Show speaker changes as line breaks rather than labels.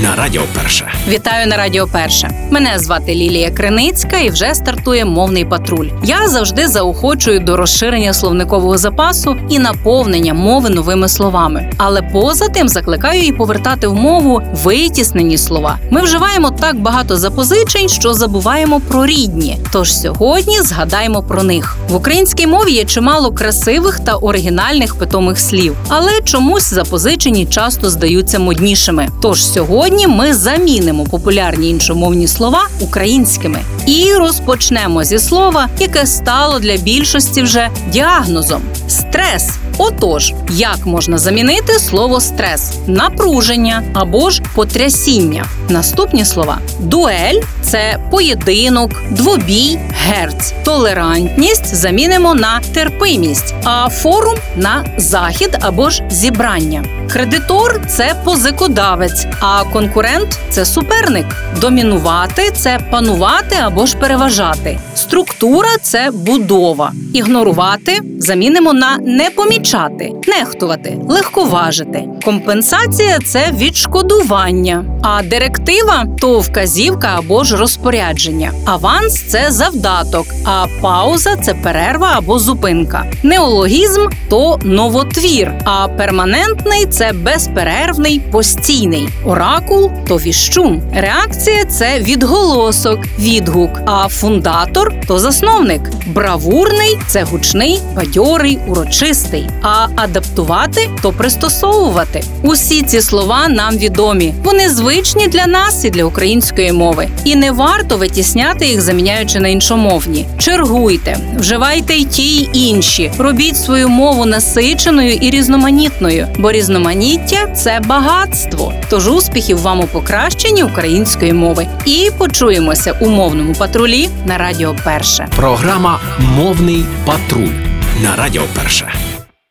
на Радіо Перше.
Вітаю на Радіо Перше. Мене звати Лілія Криницька і вже стартує мовний патруль. Я завжди заохочую до розширення словникового запасу і наповнення мови новими словами. Але поза тим закликаю і повертати в мову витіснені слова. Ми вживаємо так багато запозичень, що забуваємо про рідні. Тож сьогодні згадаємо про них. В українській мові є чимало красивих та оригінальних питомих слів, але чомусь запозичені часто здаються моднішими. Тож сьогодні ми замінимо популярні іншомовні слова українськими і розпочнемо зі слова, яке стало для більшості вже діагнозом стрес. Отож, як можна замінити слово стрес, напруження або ж потрясіння? Наступні слова: дуель це поєдинок, двобій, герц, толерантність замінимо на терпимість, а форум на захід або ж зібрання. Кредитор це позикодавець, а конкурент це суперник. Домінувати це панувати або ж переважати. Структура це будова. Ігнорувати замінимо на не помічати, нехтувати, легковажити. Компенсація це відшкодування. А директива то вказівка або ж розпорядження. Аванс це завдаток, а пауза це перерва або зупинка. Неологізм то новотвір, а перманентний це безперервний, постійний. Оракул то віщун. Реакція це відголосок, відгук. А фундатор то засновник. Бравурний це гучний, бадьорий, урочистий. А адаптувати то пристосовувати. Усі ці слова нам відомі. Вони звичні для нас і для української мови. І не варто витісняти їх, заміняючи на іншомовні. Чергуйте, вживайте й ті, й інші. Робіть свою мову насиченою і різноманітною, бо різноманіття це багатство. Тож успіхів вам у покращенні української мови. І почуємося у мовному патрулі на Радіо Перше.
Програма Мовний патруль на Радіо Перше.